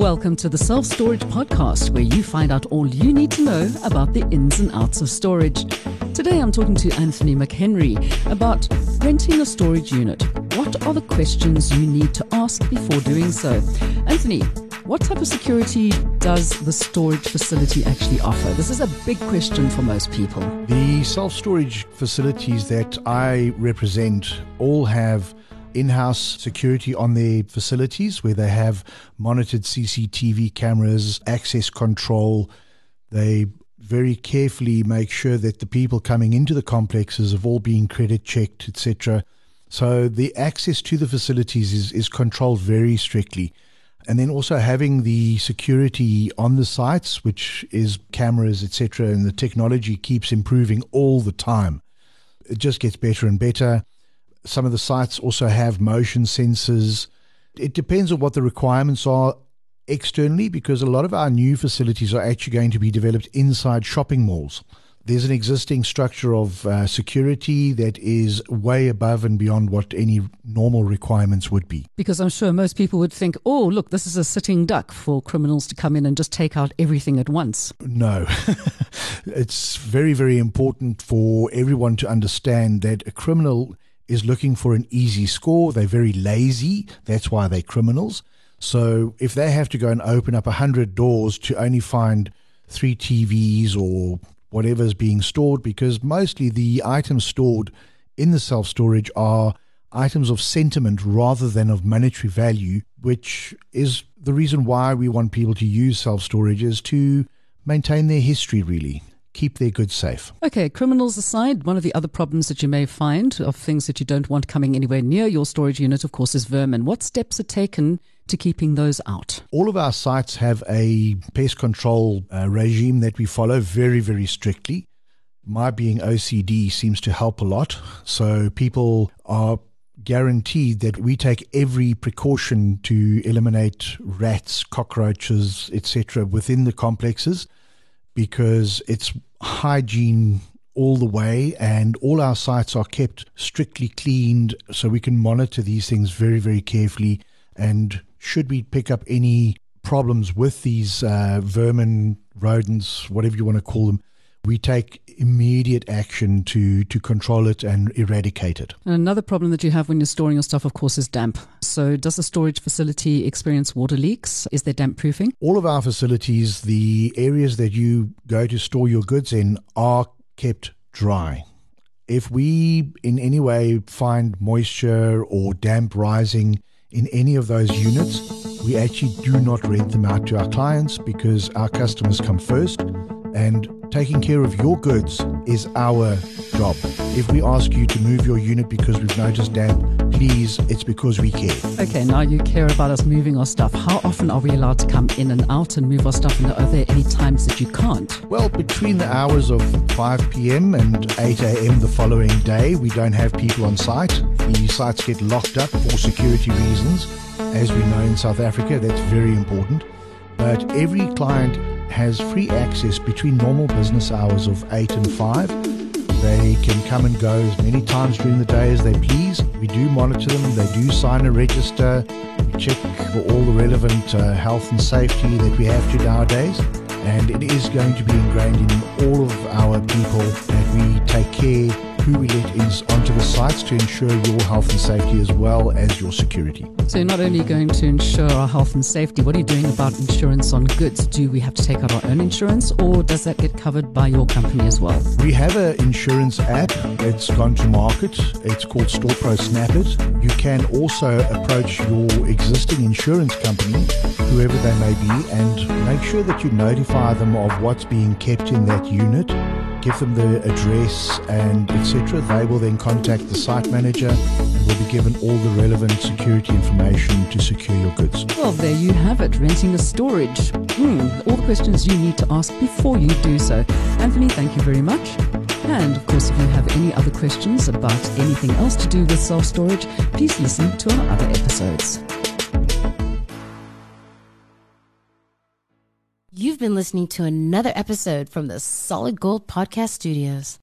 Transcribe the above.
Welcome to the Self Storage Podcast, where you find out all you need to know about the ins and outs of storage. Today I'm talking to Anthony McHenry about renting a storage unit. What are the questions you need to ask before doing so? Anthony, what type of security does the storage facility actually offer? This is a big question for most people. The self storage facilities that I represent all have in house security on their facilities where they have monitored CCTV cameras, access control. They very carefully make sure that the people coming into the complexes have all been credit checked, etc. So the access to the facilities is, is controlled very strictly. And then also having the security on the sites, which is cameras, etc., and the technology keeps improving all the time. It just gets better and better. Some of the sites also have motion sensors. It depends on what the requirements are externally because a lot of our new facilities are actually going to be developed inside shopping malls. There's an existing structure of uh, security that is way above and beyond what any normal requirements would be. Because I'm sure most people would think, oh, look, this is a sitting duck for criminals to come in and just take out everything at once. No. it's very, very important for everyone to understand that a criminal is looking for an easy score. They're very lazy. That's why they're criminals. So if they have to go and open up 100 doors to only find three TVs or whatever's being stored, because mostly the items stored in the self storage are items of sentiment rather than of monetary value, which is the reason why we want people to use self storage is to maintain their history, really keep their goods safe. Okay, criminals aside, one of the other problems that you may find of things that you don't want coming anywhere near your storage unit, of course, is vermin. What steps are taken to keeping those out? All of our sites have a pest control uh, regime that we follow very, very strictly. My being OCD seems to help a lot. So people are guaranteed that we take every precaution to eliminate rats, cockroaches, etc. within the complexes because it's hygiene all the way and all our sites are kept strictly cleaned so we can monitor these things very very carefully and should we pick up any problems with these uh, vermin rodents whatever you want to call them we take immediate action to to control it and eradicate it. And another problem that you have when you're storing your stuff, of course, is damp. So, does the storage facility experience water leaks? Is there damp proofing? All of our facilities, the areas that you go to store your goods in, are kept dry. If we in any way find moisture or damp rising in any of those units, we actually do not rent them out to our clients because our customers come first and taking care of your goods is our job. If we ask you to move your unit because we've noticed damp, please, it's because we care. Okay, now you care about us moving our stuff. How often are we allowed to come in and out and move our stuff? And are there any times that you can't? Well, between the hours of 5 p.m. and 8 a.m. the following day, we don't have people on site. The sites get locked up for security reasons. As we know in South Africa, that's very important. But every client has free access between normal business hours of 8 and 5. They can come and go as many times during the day as they please. We do monitor them, they do sign a register, we check for all the relevant uh, health and safety that we have to nowadays. And it is going to be ingrained in all of our people that we take care who we let in onto the sites to ensure your health and safety as well as your security. So you're not only going to ensure our health and safety, what are you doing about insurance on goods? Do we have to take out our own insurance or does that get covered by your company as well? We have an insurance app that's gone to market. It's called StorePro Snapit. You can also approach your existing insurance company, whoever they may be, and make sure that you notify them of what's being kept in that unit give them the address and etc. They will then contact the site manager and will be given all the relevant security information to secure your goods. Well, there you have it, renting a storage. Hmm, all the questions you need to ask before you do so. Anthony, thank you very much. And of course, if you have any other questions about anything else to do with self storage, please listen to our other episodes. Been listening to another episode from the Solid Gold Podcast Studios.